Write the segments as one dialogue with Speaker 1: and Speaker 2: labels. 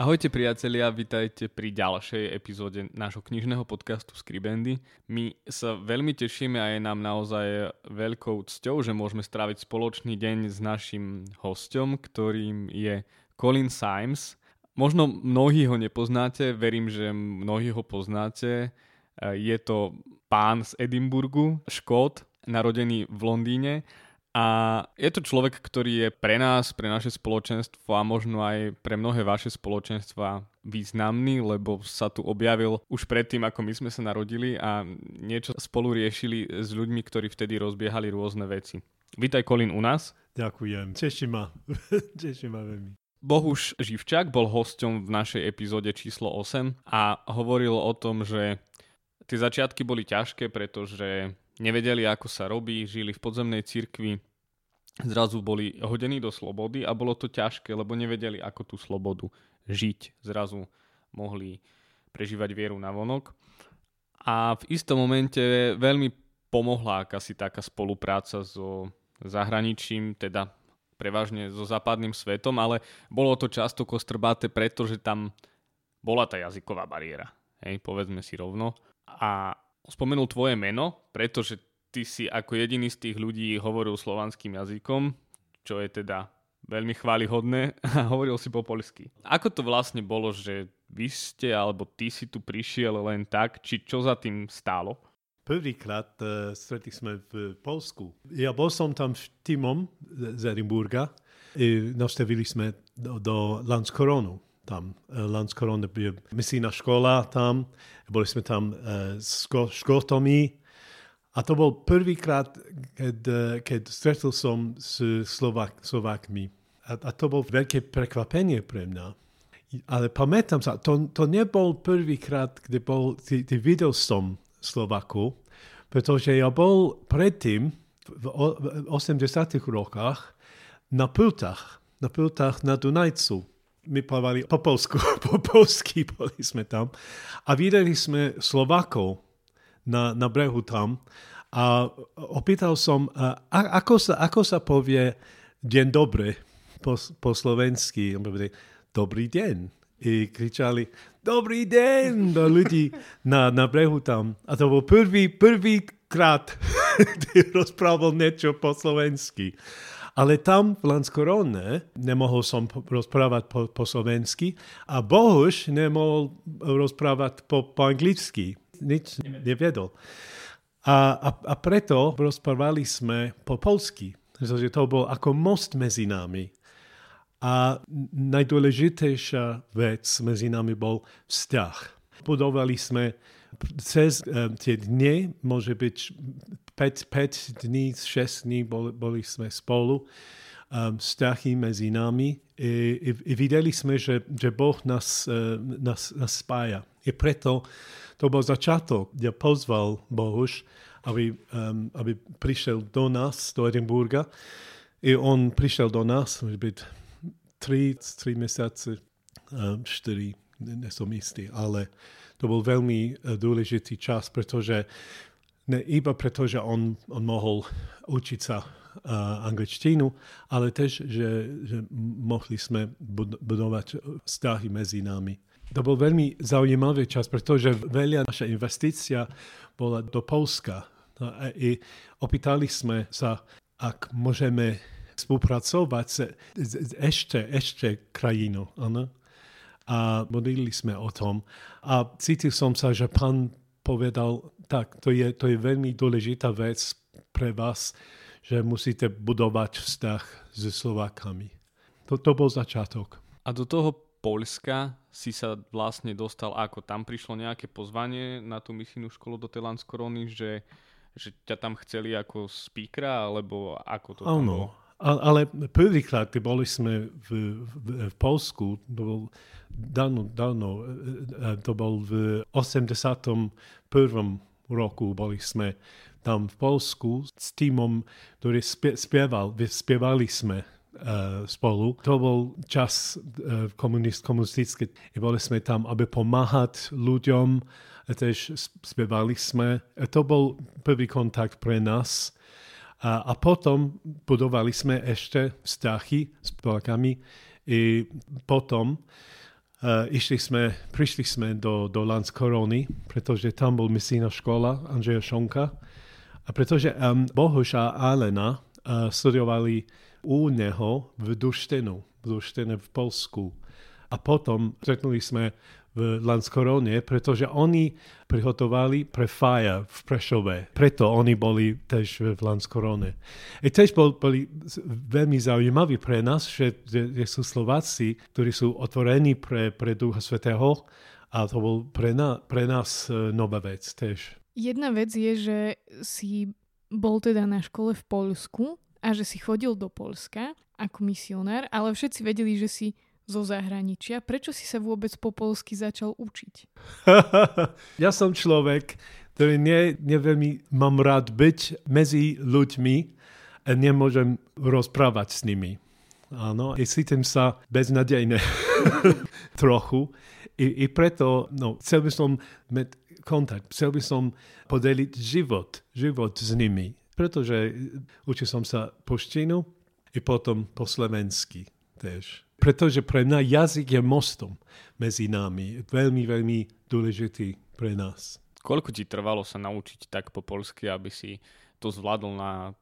Speaker 1: Ahojte priatelia, vitajte pri ďalšej epizóde nášho knižného podcastu Skribendy. My sa veľmi tešíme a je nám naozaj veľkou cťou, že môžeme stráviť spoločný deň s našim hostom, ktorým je Colin Symes. Možno mnohí ho nepoznáte, verím, že mnohí ho poznáte. Je to pán z Edimburgu, Škót, narodený v Londýne a je to človek, ktorý je pre nás, pre naše spoločenstvo a možno aj pre mnohé vaše spoločenstva významný, lebo sa tu objavil už predtým, ako my sme sa narodili a niečo spolu riešili s ľuďmi, ktorí vtedy rozbiehali rôzne veci. Vítaj Kolín u nás.
Speaker 2: Ďakujem, teší ma. teší ma veľmi.
Speaker 1: Bohuš Živčák bol hosťom v našej epizóde číslo 8 a hovoril o tom, že tie začiatky boli ťažké, pretože nevedeli, ako sa robí, žili v podzemnej cirkvi, zrazu boli hodení do slobody a bolo to ťažké, lebo nevedeli, ako tú slobodu žiť. Zrazu mohli prežívať vieru na vonok. A v istom momente veľmi pomohla akási taká spolupráca so zahraničím, teda prevažne so západným svetom, ale bolo to často kostrbáte, pretože tam bola tá jazyková bariéra. Hej, povedzme si rovno. A spomenul tvoje meno, pretože ty si ako jediný z tých ľudí hovoril slovanským jazykom, čo je teda veľmi chválihodné a hovoril si po poľsky. Ako to vlastne bolo, že vy ste alebo ty si tu prišiel len tak, či čo za tým stálo?
Speaker 2: Prvýkrát uh, stretli sme v Polsku. Ja bol som tam s týmom z Edinburga. I nastavili sme do, do Landskoronu. Tam uh, Landskorona je misijná škola tam. Boli sme tam s škotami a to bol prvýkrát, keď, keď stretol som s Slovak, Slovákmi. A, a to bol veľké prekvapenie pre mňa. Ale pamätám sa, to, to nebol prvýkrát, kde bol, ty, ty videl som Slovaku, pretože ja bol predtým, v, v 80 rokoch, na pultách, na pultách na Dunajcu. My plávali po Polsku, po polsky boli sme tam a videli sme Slovakov, na, na brehu tam a opýtal som, a, ako, sa, ako sa povie deň dobre po, po slovensky. Dobrý deň. I kričali, dobrý deň do ľudí na, na brehu tam. A to bol prvý, prvý krát, kde rozprával niečo po slovensky. Ale tam v Lanskorone nemohol som rozprávať po, po slovensky a Bohuž nemohol rozprávať po, po anglicky nič nevedel. A, a, a preto rozprávali sme po polsky, pretože to bol ako most medzi nami. A najdôležitejšia vec medzi nami bol vzťah. Budovali sme cez um, tie dni, môže byť 5, 5 dní, 6 dní boli, boli sme spolu, um, vzťahy medzi nami i, i, i videli sme, že, že Boh nás, uh, nás, nás spája. I preto to bol začiatok, kde pozval Bohuš, aby, um, aby prišiel do nás, do Edinburga. I on prišiel do nás, môže byť 3, 3 mesiace, um, 4, nesom istý, ale to bol veľmi uh, dôležitý čas, pretože ne iba preto, že on, on mohol učiť sa uh, angličtinu, ale tiež, že, že mohli sme budovať vzťahy medzi nami. To bol veľmi zaujímavý čas, pretože veľa naša investícia bola do Polska. No a i opýtali sme sa, ak môžeme spolupracovať s, s ešte, ešte krajinou. A modlili sme o tom. A cítil som sa, že pán povedal, tak, to je, to je veľmi dôležitá vec pre vás, že musíte budovať vzťah s Slovákami. To, to bol začiatok.
Speaker 1: A do toho Poľska si sa vlastne dostal ako? Tam prišlo nejaké pozvanie na tú misijnú školu do tej Landskorony, že, že ťa tam chceli ako speakera, alebo ako to
Speaker 2: tam
Speaker 1: bolo?
Speaker 2: Ale prvýkrát, keď boli sme v, v, v Polsku, to bol dávno, dávno, to bol v 81. roku, boli sme tam v Polsku s týmom, ktorý spieval, spievali sme uh, spolu. To bol čas uh, komunist, komunistický. I boli sme tam, aby pomáhať ľuďom. Tiež spievali sme. To bol prvý kontakt pre nás. A, a potom budovali sme ešte vzťahy s Polakami. I potom uh, išli sme, prišli sme do, do Lanskorony, pretože tam bol misijná škola Andreja Šonka. A pretože um, Bohuš a Alena uh, studovali u neho v Duštinu, v Duštine v Polsku. A potom stretnuli sme v Lanskorone, pretože oni prihotovali pre Faja v Prešove. Preto oni boli tež v Lanskorone. I tež bol, boli veľmi zaujímaví pre nás, že, že sú Slováci, ktorí sú otvorení pre, pre Ducha Svetého a to bol pre, na, pre nás e, nová vec tež.
Speaker 3: Jedna vec je, že si bol teda na škole v Polsku a že si chodil do Polska ako misionár, ale všetci vedeli, že si zo zahraničia. Prečo si sa vôbec po polsky začal učiť?
Speaker 2: ja som človek, ktorý nie, neveľmi mám rád byť medzi ľuďmi a nemôžem rozprávať s nimi. Áno, i cítim sa beznadejne trochu. I, I preto no, chcel by som mať kontakt, chcel by som podeliť život, život s nimi. Pretože učil som sa poštinu i potom po slovensky tiež pretože pre mňa jazyk je mostom medzi nami. Veľmi, veľmi dôležitý pre nás.
Speaker 1: Koľko ti trvalo sa naučiť tak po polsky, aby si to zvládol na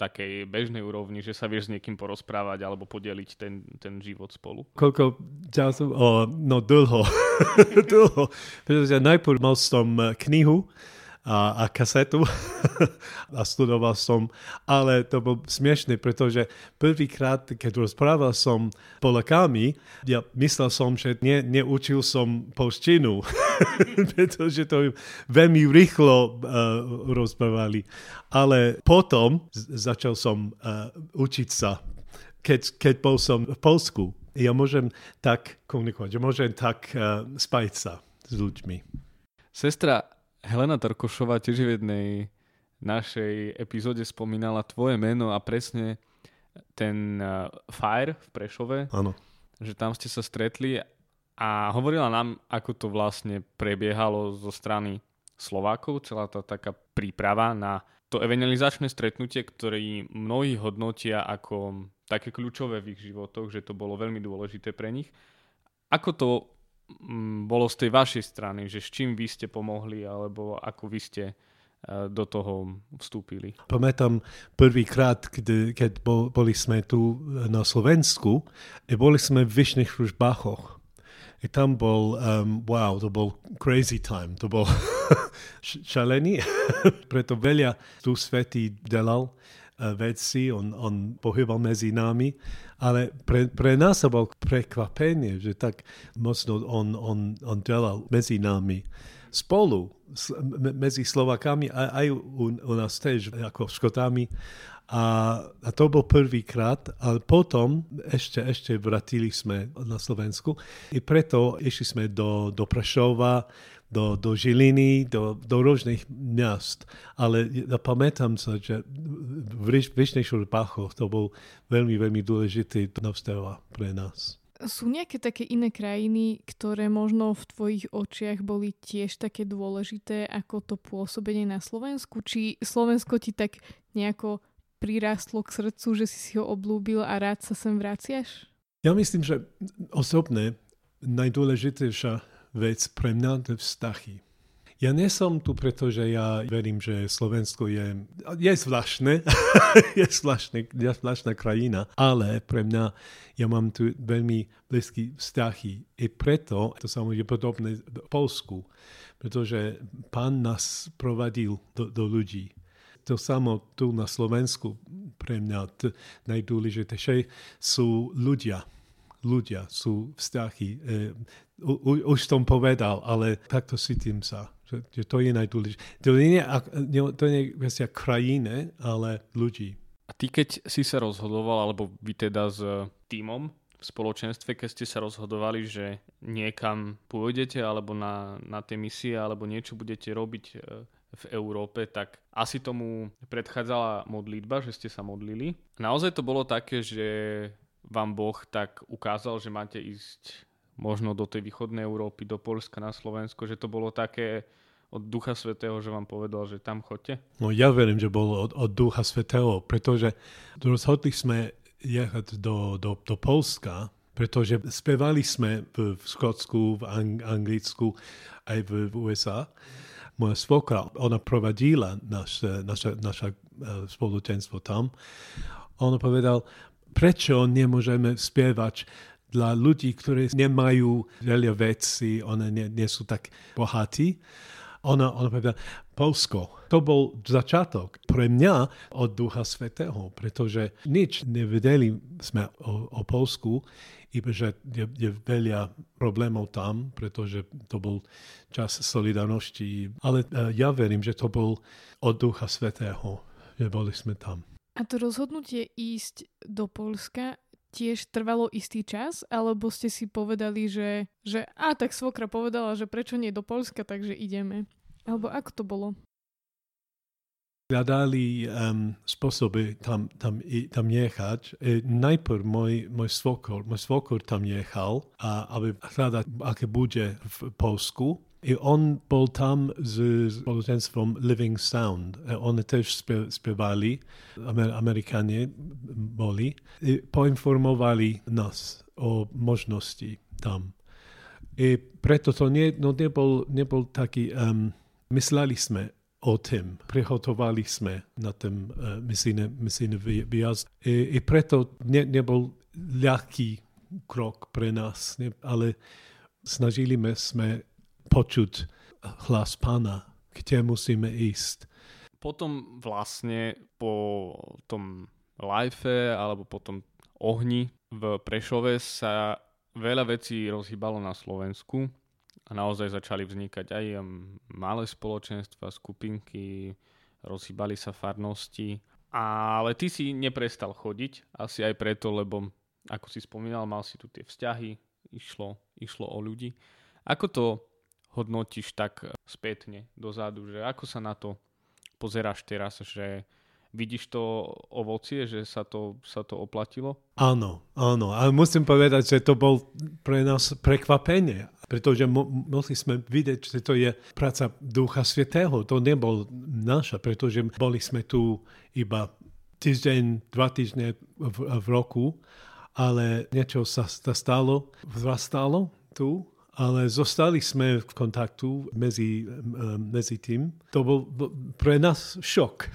Speaker 1: takej bežnej úrovni, že sa vieš s niekým porozprávať alebo podeliť ten, ten život spolu?
Speaker 2: Koľko času? O, no dlho. dlho. Pretože najprv mal som knihu, a, a kasetu a studoval som, ale to bol smiešný, pretože prvýkrát, keď rozprával som Polakami, ja myslel som, že ne, neučil som polštinu, pretože to veľmi rýchlo uh, rozprávali. Ale potom začal som uh, učiť sa, keď, keď bol som v Polsku. Ja môžem tak komunikovať, môžem tak uh, spájať sa s ľuďmi.
Speaker 1: Sestra, Helena Torkošová tiež v jednej našej epizóde spomínala tvoje meno a presne ten uh, Fire v Prešove.
Speaker 2: Áno.
Speaker 1: Že tam ste sa stretli a hovorila nám, ako to vlastne prebiehalo zo strany Slovákov, celá tá taká príprava na to evangelizačné stretnutie, ktoré mnohí hodnotia ako také kľúčové v ich životoch, že to bolo veľmi dôležité pre nich. Ako to bolo z tej vašej strany, že s čím vy ste pomohli alebo ako vy ste e, do toho vstúpili?
Speaker 2: Pamätám prvýkrát, keď, boli sme tu na Slovensku, boli sme v Vyšných Ružbachoch. I tam bol, um, wow, to bol crazy time, to bol šalený, preto veľa tu svetý delal veci, on, on pohybal medzi nami ale pre, pre nás to bol prekvapenie, že tak mocno on, on, on delal medzi nami spolu, medzi Slovakami a aj u, u nás tiež ako Škotami. A, a to bol prvýkrát, ale potom ešte, ešte vrátili sme na Slovensku i preto išli sme do, do Prešova, do, do Žiliny, do, do rôznych miast. Ale ja pamätám sa, že v Vyšných Šurpáchoch to bol veľmi, veľmi dôležitý navstáva pre nás.
Speaker 3: Sú nejaké také iné krajiny, ktoré možno v tvojich očiach boli tiež také dôležité ako to pôsobenie na Slovensku? Či Slovensko ti tak nejako prirástlo k srdcu, že si si ho oblúbil a rád sa sem vraciaš?
Speaker 2: Ja myslím, že osobne najdôležitejšia vec pre mňa to vztahy. Ja nie som tu, pretože ja verím, že Slovensko je, je zvláštne, je zvláštne, je zvláštna krajina, ale pre mňa ja mám tu veľmi blízky vzťahy. I preto, to samozrejme je podobné v Polsku, pretože pán nás provadil do, do ľudí. To samo tu na Slovensku pre mňa najdôležitejšie sú ľudia. Ľudia sú vzťahy. E, u, u, už som povedal, ale takto cítim sa, že, že to je najdôležitejšie. To nie, je vecia krajiny, ale ľudí.
Speaker 1: A ty keď si sa rozhodoval, alebo vy teda s týmom v spoločenstve, keď ste sa rozhodovali, že niekam pôjdete, alebo na, na tie misie, alebo niečo budete robiť e, v Európe, tak asi tomu predchádzala modlitba, že ste sa modlili. Naozaj to bolo také, že vám Boh tak ukázal, že máte ísť možno do tej východnej Európy, do Polska, na Slovensko, že to bolo také od Ducha Svetého, že vám povedal, že tam chodte?
Speaker 2: No ja verím, že bolo od, od Ducha Svetého, pretože rozhodli sme jechať do, do, do Polska, pretože spevali sme v, v Škótsku, v Ang- Anglicku, aj v, v USA. Moja svokra, ona provadila naš, naša, naša uh, spoločenstvo tam. Ona povedal, prečo nemôžeme spievať dla ľudí, ktorí nemajú veľa vecí, oni nie, nie sú tak bohatí ona, ona povedala, Polsko. To bol začiatok pre mňa od Ducha Svetého, pretože nič nevedeli sme o, o Polsku, iba že je, je veľa problémov tam, pretože to bol čas solidarnosti. Ale uh, ja verím, že to bol od Ducha Svetého, že boli sme tam.
Speaker 3: A to rozhodnutie ísť do Polska tiež trvalo istý čas, alebo ste si povedali, že, že a tak svokra povedala, že prečo nie do Polska, takže ideme. Alebo ako to bolo?
Speaker 2: Hľadali um, spôsoby tam, tam, tam jechať. E, najprv môj, môj svokor, môj svokor tam jechal, a, aby hľadať, aké bude v Polsku. I on bol tam s spoločenstvom Living Sound. E, oni tiež spie, spievali, Amer, Amerikáni boli. I poinformovali nás o možnosti tam. I preto to nie, no nebol, nebol taký um, Mysleli sme o tým, prihotovali sme na ten uh, misijný, výjazd. I, I preto ne, nebol ľahký krok pre nás, ne, ale snažili sme počuť hlas pána, kde musíme ísť.
Speaker 1: Potom vlastne po tom life alebo po tom ohni v Prešove sa veľa vecí rozhýbalo na Slovensku a naozaj začali vznikať aj um, malé spoločenstva, skupinky, rozhýbali sa farnosti. Ale ty si neprestal chodiť, asi aj preto, lebo ako si spomínal, mal si tu tie vzťahy, išlo, išlo o ľudí. Ako to hodnotíš tak spätne dozadu, že ako sa na to pozeráš teraz, že vidíš to ovocie, že sa to, sa to oplatilo?
Speaker 2: Áno, áno. A musím povedať, že to bol pre nás prekvapenie, pretože mo- mohli sme vidieť, že to je práca Ducha Svetého. To nebol naša, pretože boli sme tu iba týždeň, dva týždne v, v roku, ale niečo sa stalo, vzrastalo tu ale zostali sme v kontaktu medzi, medzi tým. To bol pre nás šok.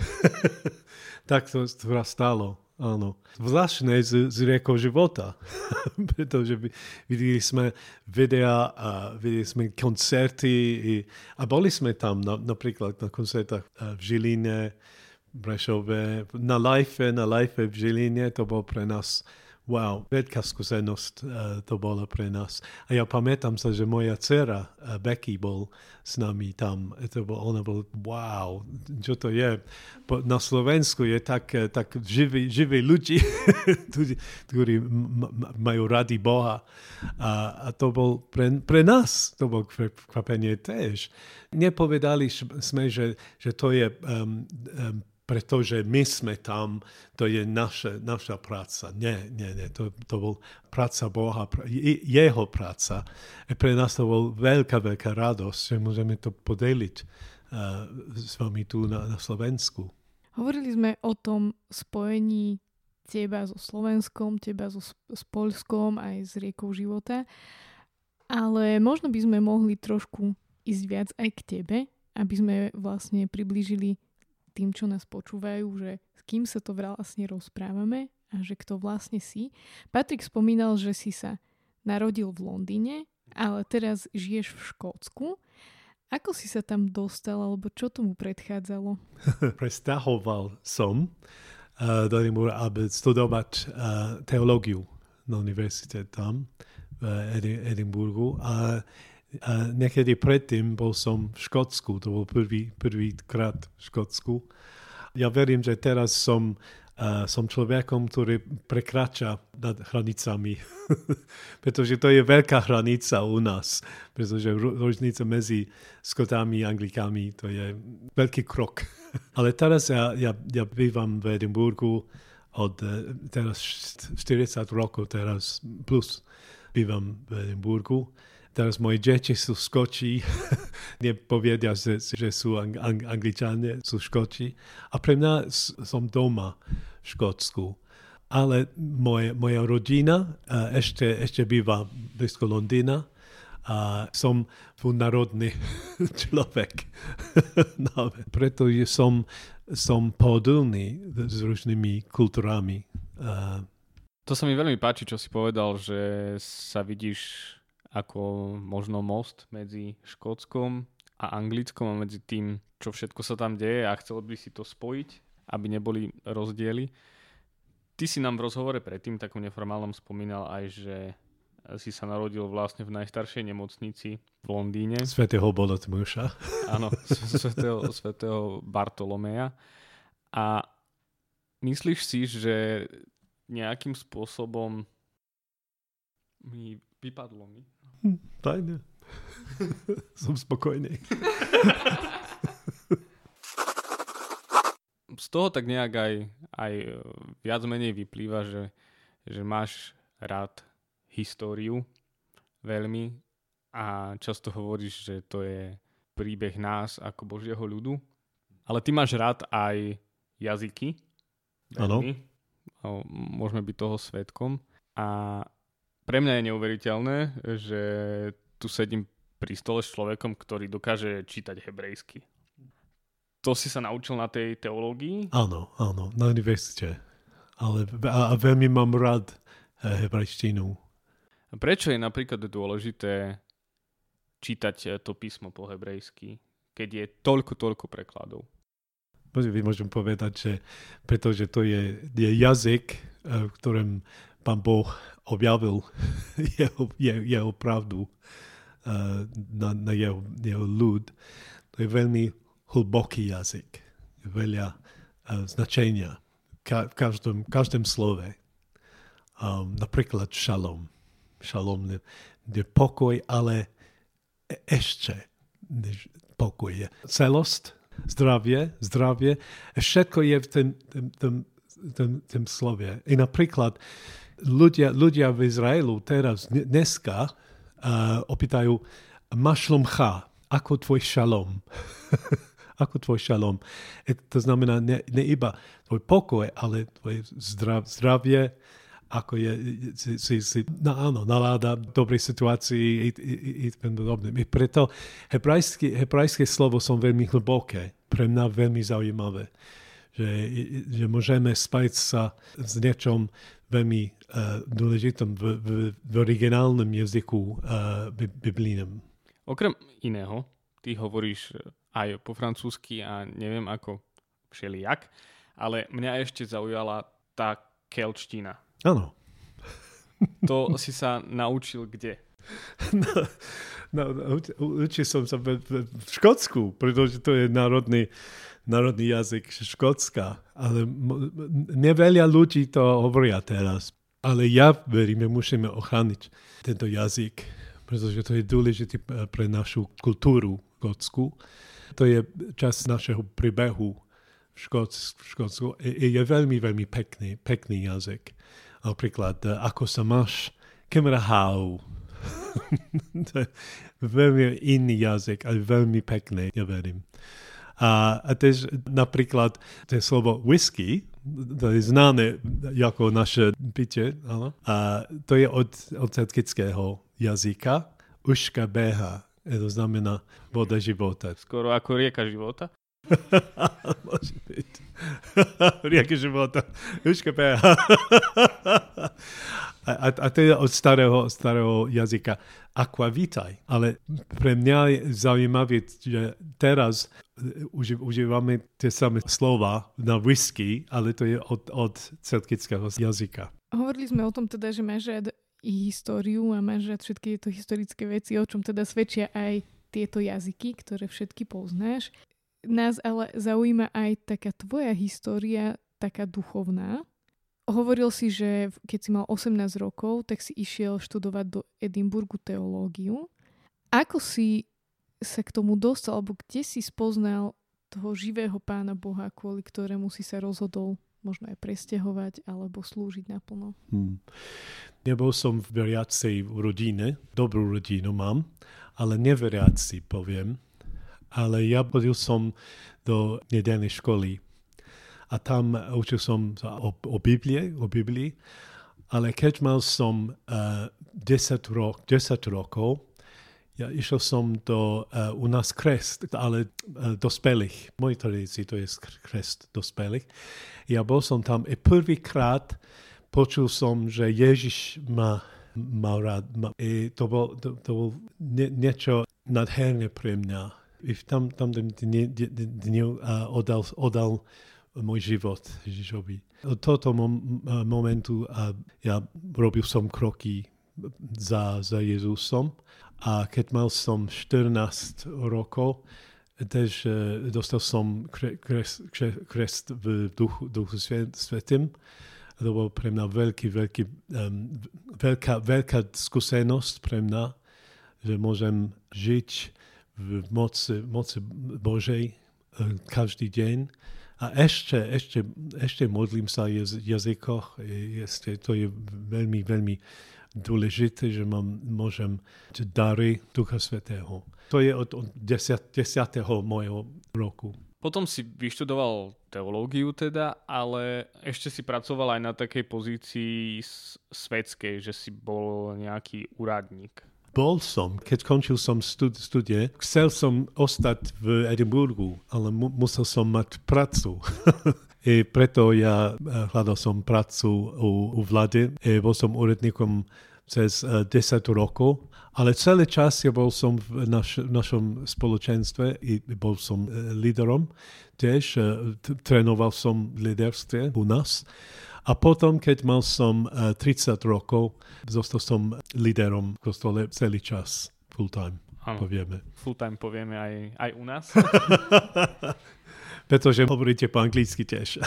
Speaker 2: tak to stalo. Áno. Zvláštne z, z riekou života, pretože videli sme videa a videli sme koncerty i, a boli sme tam na, napríklad na koncertách v Žiline, Brešove, na life, na life v Žiline, to bol pre nás Wow, veľká skúsenosť uh, to bola pre nás. A ja pamätám sa, že moja dcera uh, Becky bol s nami tam. To bol, ona bol, wow, čo to je? Po, na Slovensku je tak, uh, tak živí, živí ľudí, ktorí majú radi Boha. A, a to bol pre, pre nás, to bol kvapenie tiež. Nepovedali sme, že, že to je um, um, pretože my sme tam, to je naša, naša práca. Nie, nie, nie, to, to bol práca Boha, jeho práca. A pre nás to bol veľká, veľká radosť, že môžeme to podeliť uh, s vami tu na, na Slovensku.
Speaker 3: Hovorili sme o tom spojení teba so Slovenskom, teba so, s Polskom, aj s riekou života, ale možno by sme mohli trošku ísť viac aj k tebe, aby sme vlastne priblížili tým, čo nás počúvajú, že s kým sa to vlastne rozprávame a že kto vlastne si. Patrik spomínal, že si sa narodil v Londýne, ale teraz žiješ v Škótsku. Ako si sa tam dostal, alebo čo tomu predchádzalo?
Speaker 2: Prestahoval som uh, do Edinburgh, aby studovať uh, teológiu na univerzite tam v Edinburgu a a niekedy predtým bol som v Škótsku, to bol prvý, prvý krát v Škótsku. Ja verím, že teraz som uh, som človekom, ktorý prekrača nad hranicami. pretože to je veľká hranica u nás. Pretože rožnica medzi Skotami a Anglikami to je veľký krok. Ale teraz ja, ja, ja bývam v Edinburgu od uh, teraz 40 rokov, teraz plus bývam v Edinburgu teraz moje deti sú skoči, nepovedia, že, že sú ang, ang, angličania, sú škoči. A pre mňa som doma v Škótsku. Ale moje, moja rodina uh, ešte, ešte býva blízko Londýna a som národný človek. no, pretože som, som podulný s rôznymi kultúrami. Uh,
Speaker 1: to sa mi veľmi páči, čo si povedal, že sa vidíš ako možno most medzi Škótskom a Anglickom a medzi tým, čo všetko sa tam deje a chcel by si to spojiť, aby neboli rozdiely. Ty si nám v rozhovore predtým, takom neformálnom, spomínal aj, že si sa narodil vlastne v najstaršej nemocnici v Londýne.
Speaker 2: Svetého Bolotmuša.
Speaker 1: Áno, svetého, svetého Bartolomeja. A myslíš si, že nejakým spôsobom mi vypadlo mi,
Speaker 2: Fajne. Som spokojný.
Speaker 1: Z toho tak nejak aj, aj e, viac menej vyplýva, že, že máš rád históriu veľmi a často hovoríš, že to je príbeh nás ako Božieho ľudu. Ale ty máš rád aj jazyky.
Speaker 2: Áno.
Speaker 1: Môžeme byť toho svetkom. A pre mňa je neuveriteľné, že tu sedím pri stole s človekom, ktorý dokáže čítať hebrejsky. To si sa naučil na tej teológii?
Speaker 2: Áno, áno, na univerzite. Ale, a, a veľmi mám rád eh, hebrejštinu.
Speaker 1: Prečo je napríklad dôležité čítať eh, to písmo po hebrejsky, keď je toľko, toľko prekladov?
Speaker 2: Môžem povedať, že pretože to je, je jazyk, eh, v ktorom pán Boh objavil jeho, jeho, jeho pravdu uh, na, na jeho, jeho ľud. To je veľmi hlboký jazyk. Veľa uh, značenia v každom, každom slove. Um, napríklad šalom. Šalom je, je pokoj, ale e, ešte pokoj je. Celost, zdravie, zdravie, všetko je v tom, tom, tom, tom, tom slove. I napríklad ľudia, ľudia v Izraelu teraz, dneska, uh, opýtajú, máš šlomcha, ako tvoj šalom? ako tvoj šalom? E, to znamená ne, ne iba tvoj pokoj, ale tvoje zdrav, zdravie, ako je, si, si, si no, áno, naláda dobrej situácii i, i, i, i. I preto hebrajské, hebrajské slovo som veľmi hlboké, pre mňa veľmi zaujímavé. Že, že môžeme spať sa s niečom veľmi uh, dôležitom v, v, v originálnom jazyku uh, biblínom.
Speaker 1: Okrem iného, ty hovoríš eh, aj po francúzsky a neviem ako všelijak, ale mňa ešte zaujala tá kelčtina.
Speaker 2: Áno.
Speaker 1: To si sa naučil kde?
Speaker 2: No, no, učil som sa v, v, v Škótsku, pretože to je národný národný jazyk Škótska, ale neveľa ľudí to hovoria teraz. Ale ja verím, že musíme ochrániť tento jazyk, pretože to je dôležité pre našu kultúru škótsku. To je čas našeho príbehu v Škótsku. Je, je veľmi, veľmi pekný, pekný jazyk. Napríklad, ako sa máš, kemra hau. to je veľmi iný jazyk, ale veľmi pekný, ja verím. A, a tež napríklad to slovo whisky, to je známe ako naše pitie, áno. a to je od, od celtického jazyka. Uška beha, to znamená voda života.
Speaker 1: Skoro ako rieka života?
Speaker 2: Môže byť. Rieka života. Uška beha. A, a to je od starého, starého jazyka aquavitaj. Ale pre mňa je zaujímavé, že teraz uži, užívame tie samé slova na whisky, ale to je od, od celtického jazyka.
Speaker 3: Hovorili sme o tom teda, že máš rád i históriu a máš rád všetky tieto historické veci, o čom teda svedčia aj tieto jazyky, ktoré všetky poznáš. Nás ale zaujíma aj taká tvoja história taká duchovná. Hovoril si, že keď si mal 18 rokov, tak si išiel študovať do Edinburgu teológiu. Ako si sa k tomu dostal, alebo kde si spoznal toho živého pána Boha, kvôli ktorému si sa rozhodol možno aj presťahovať alebo slúžiť naplno? Hmm.
Speaker 2: Nebol som v veriacej rodine, dobrú rodinu mám, ale neveriaci poviem. Ale ja chodil som do nedelnej školy a tam učil som o, o Biblie, o Biblii, ale keď mal som uh, 10, rok, 10 rokov, ja išiel som do, uh, u nás kresť, ale uh, dospelých. Môj tradícii to je kresť dospelých. Ja bol som tam i prvýkrát počul som, že Ježiš ma mal rád. Ma, I to bol, to, to bol nie, niečo nadherné pre mňa. I v tam, tam dňu uh, odal, odal môj život Ježišovi. Od tohoto mom, momentu uh, ja robil som kroky za, za Jezusom a keď mal som 14 rokov, tež uh, dostal som krest, krest v duchu, duchu svetým. To bol pre mňa veľký, veľký, um, veľká, veľká skúsenosť pre mňa, že môžem žiť v moci, moci Božej uh, každý deň. A ešte, ešte, ešte modlím sa v jazykoch. Ešte, to je veľmi, veľmi dôležité, že mám, môžem dary Ducha Svetého. To je od, od 10. 10. môjho roku.
Speaker 1: Potom si vyštudoval teológiu teda, ale ešte si pracoval aj na takej pozícii svetskej, že si bol nejaký úradník.
Speaker 2: Bol som, keď končil som stud- studie, chcel som ostať v Edinburgu, ale mu- musel som mať prácu. I preto ja eh, hľadal som prácu u, u vlády. I bol som úradníkom cez uh, eh, 10 rokov, ale celý čas ja bol som v naš, našom spoločenstve i bol som líderom. Tiež trénoval som líderstve u nás. A potom, keď mal som uh, 30 rokov, zostal som líderom v kostole celý čas, full time. Ano, povieme.
Speaker 1: Full time povieme aj, aj u nás.
Speaker 2: pretože hovoríte po anglicky tiež.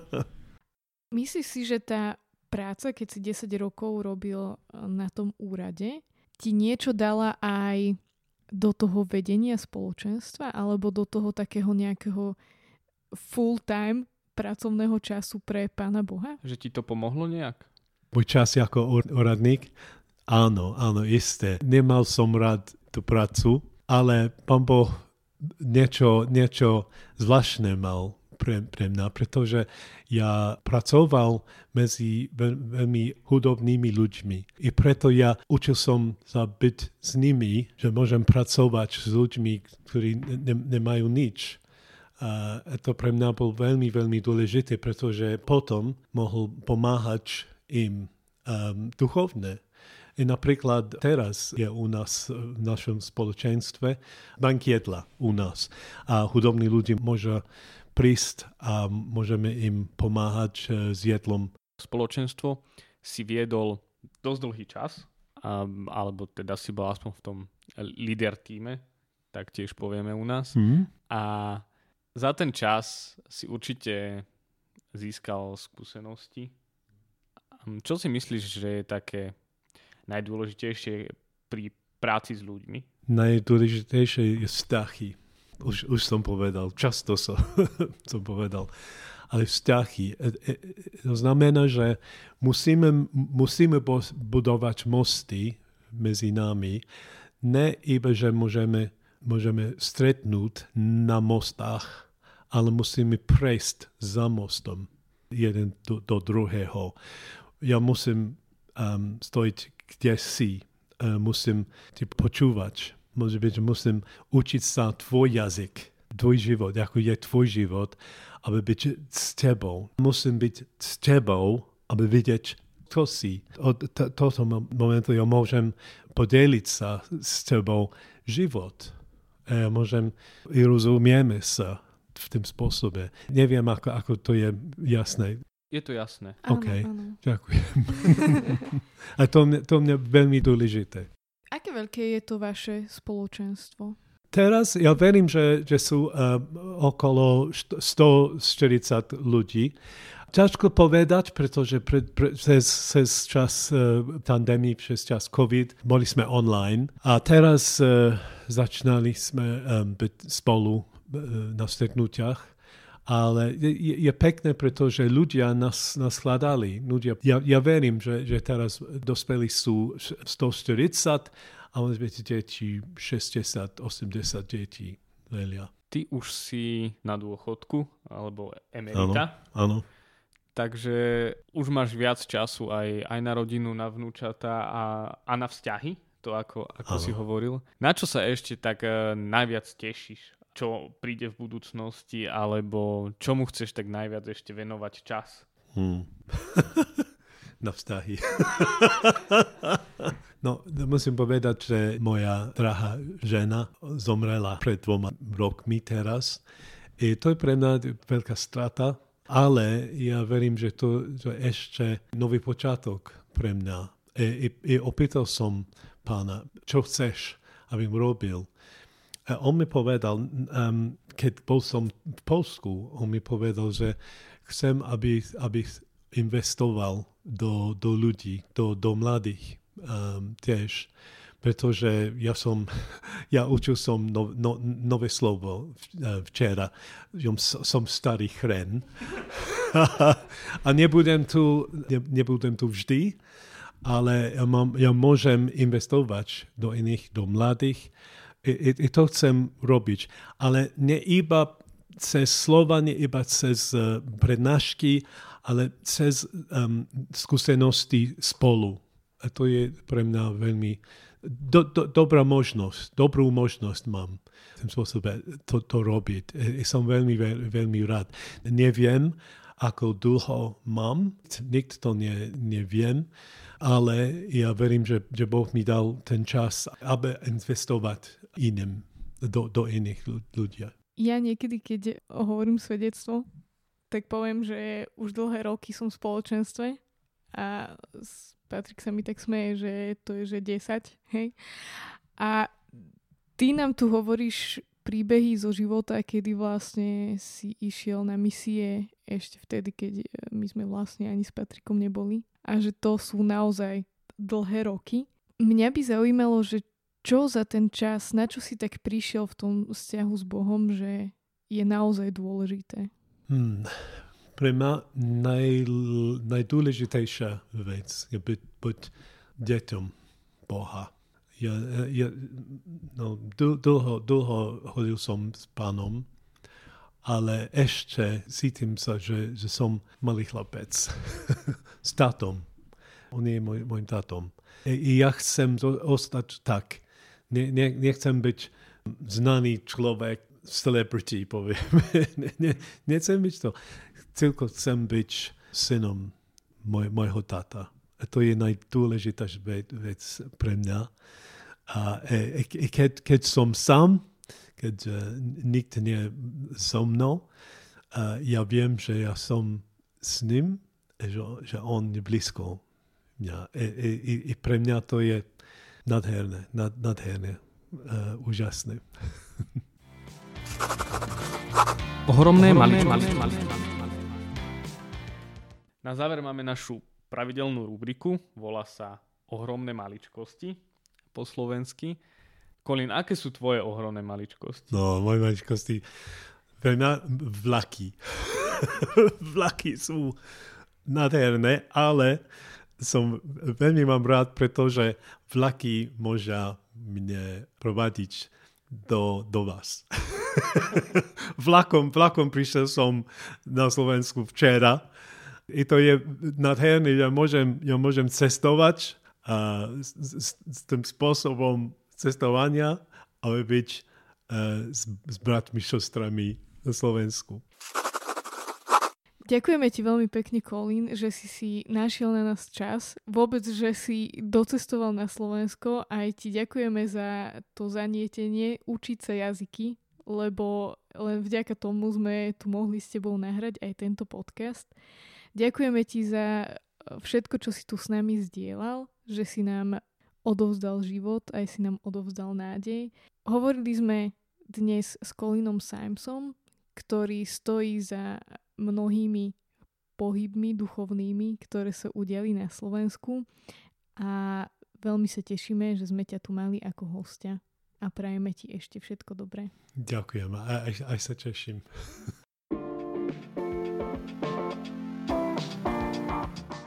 Speaker 3: Myslíš si, že tá práca, keď si 10 rokov robil eh, na tom úrade, ti niečo dala aj do toho vedenia spoločenstva alebo do toho takého nejakého full-time pracovného času pre Pána Boha?
Speaker 1: Že ti to pomohlo nejak?
Speaker 2: Môj čas ako úradník? Áno, áno, isté. Nemal som rád tú prácu, ale Pán Boh niečo, niečo zvláštne mal pre, pre mňa, pretože ja pracoval medzi veľ, veľmi hudobnými ľuďmi. I preto ja učil som sa byť s nimi, že môžem pracovať s ľuďmi, ktorí ne, nemajú nič. A to pre mňa bol veľmi, veľmi dôležité, pretože potom mohol pomáhať im um, duchovne. I napríklad teraz je u nás v našom spoločenstve bankietla u nás a hudobní ľudia môžu prísť a môžeme im pomáhať eh, s jedlom.
Speaker 1: Spoločenstvo si viedol dosť dlhý čas, alebo teda si bol aspoň v tom líder týme, tak tiež povieme u nás. Mm. A za ten čas si určite získal skúsenosti. Čo si myslíš, že je také najdôležitejšie pri práci s ľuďmi?
Speaker 2: Najdôležitejšie je vzťahy. Už, už som povedal, často som, som povedal. Ale vzťahy. E, e, to znamená, že musíme, musíme budovať mosty medzi nami, ne iba, že môžeme, môžeme stretnúť na mostách, ale musíme prejsť za mostom jeden do, do druhého. Ja musím um, stojiť kde si, uh, musím ti počúvať. Môže byť, musím učiť sa tvoj jazyk, tvoj život, ako je tvoj život, aby byť s tebou. Musím byť s tebou, aby vidieť, kto si. Od tohto momentu ja môžem podeliť sa s tebou život. Ja môžem, rozumieme sa v tom spôsobe. Neviem, ako, ako to je jasné.
Speaker 1: Je to jasné.
Speaker 2: Áno, OK, áno. ďakujem. A to mňa, to mňa veľmi dôležité.
Speaker 3: Aké veľké je to vaše spoločenstvo?
Speaker 2: teraz ja verím, že, že sú uh, okolo 140 ľudí. Ťažko povedať, pretože pre, pre, cez, cez čas uh, pandémie, přes čas COVID, boli sme online a teraz uh, začínali sme um, byť spolu na stretnutiach ale je, je pekné, pretože ľudia nás, nás hľadali. Ľudia, ja, ja verím, že, že teraz dospelí sú 140, ale deti 60, 80 detí veľa.
Speaker 1: Ty už si na dôchodku, alebo emerita.
Speaker 2: Áno, áno.
Speaker 1: Takže už máš viac času aj, aj na rodinu, na vnúčata a, a na vzťahy, to ako, ako si hovoril. Na čo sa ešte tak uh, najviac tešíš? Čo príde v budúcnosti, alebo čomu chceš tak najviac ešte venovať čas? Hmm.
Speaker 2: na vzťahy. no, musím povedať, že moja drahá žena zomrela pred dvoma rokmi teraz. I to je pre mňa veľká strata, ale ja verím, že to je ešte nový počiatok pre mňa. I, i, i opýtal som pána, čo chceš, abym robil. A on mi povedal, um, keď bol som v Polsku, on mi povedal, že chcem, aby, aby investoval do, do ľudí, do, do mladých um, tiež pretože ja som, ja učil som no, no, nové slovo včera. Som starý chren. A nebudem tu, ne, nebudem tu vždy, ale ja, mám, ja môžem investovať do iných, do mladých. I, i, to chcem robiť. Ale nie iba cez slova, nie iba cez uh, prednášky, ale cez um, skúsenosti spolu. A to je pre mňa veľmi do, do, dobrá možnosť, dobrú možnosť mám v tom spôsobe to, to robiť. I som veľmi, veľ, veľmi rád. Neviem, ako dlho mám, nikto to ne, neviem, ale ja verím, že, že Boh mi dal ten čas, aby investovať iným, do, do iných ľudí.
Speaker 3: Ja niekedy, keď hovorím svedectvo, tak poviem, že už dlhé roky som v spoločenstve a Patrik sa mi tak smeje, že to je že 10, hej. A ty nám tu hovoríš príbehy zo života, kedy vlastne si išiel na misie ešte vtedy, keď my sme vlastne ani s Patrikom neboli. A že to sú naozaj dlhé roky. Mňa by zaujímalo, že čo za ten čas, na čo si tak prišiel v tom vzťahu s Bohom, že je naozaj dôležité?
Speaker 2: Hmm pre mňa naj, najdôležitejšia vec je byť, byť deťom Boha. Ja, ja, no, dlho, dlho chodil som s pánom, ale ešte cítim sa, že, že som malý chlapec s tátom. On je môj, môjim tátom. I ja chcem to ostať tak. Ne, ne, nechcem byť znaný človek, celebrity, poviem. ne, nechcem byť to tylko chcem byť synom môj, môjho tata. A to je najdôležitejšia vec pre mňa. A e, e, keď, keď som sám, keď uh, nikto nie je so mnou, uh, ja viem, že ja som s ním, že, že on je blízko mňa. E, e, I pre mňa to je nadherné, nad, nadherné, uh, úžasné.
Speaker 1: Ohromné. Na záver máme našu pravidelnú rubriku, volá sa Ohromné maličkosti po slovensky. Kolín, aké sú tvoje ohromné maličkosti?
Speaker 2: No, moje maličkosti, pre mňa vlaky. vlaky sú nádherné, ale som veľmi mám rád, pretože vlaky môža mne provadiť do, do vás. vlakom, vlakom prišiel som na Slovensku včera i to je nádherné, ja môžem, ja môžem cestovať a s, s tým spôsobom cestovania, ale byť uh, s, s bratmi, šostrami na Slovensku.
Speaker 3: Ďakujeme ti veľmi pekne, Colin, že si si našiel na nás čas. Vôbec, že si docestoval na Slovensko. Aj ti ďakujeme za to zanietenie učiť sa jazyky, lebo len vďaka tomu sme tu mohli s tebou nahrať aj tento podcast. Ďakujeme ti za eh, všetko, čo si tu s nami zdieľal, že si nám odovzdal život, aj si nám odovzdal nádej. Hovorili sme dnes s Colinom Simesom, ktorý stojí za mnohými pohybmi duchovnými, ktoré sa udeli na Slovensku a veľmi sa tešíme, že sme ťa tu mali ako hostia a prajeme ti ešte všetko dobré.
Speaker 2: Ďakujem, aj, aj sa teším.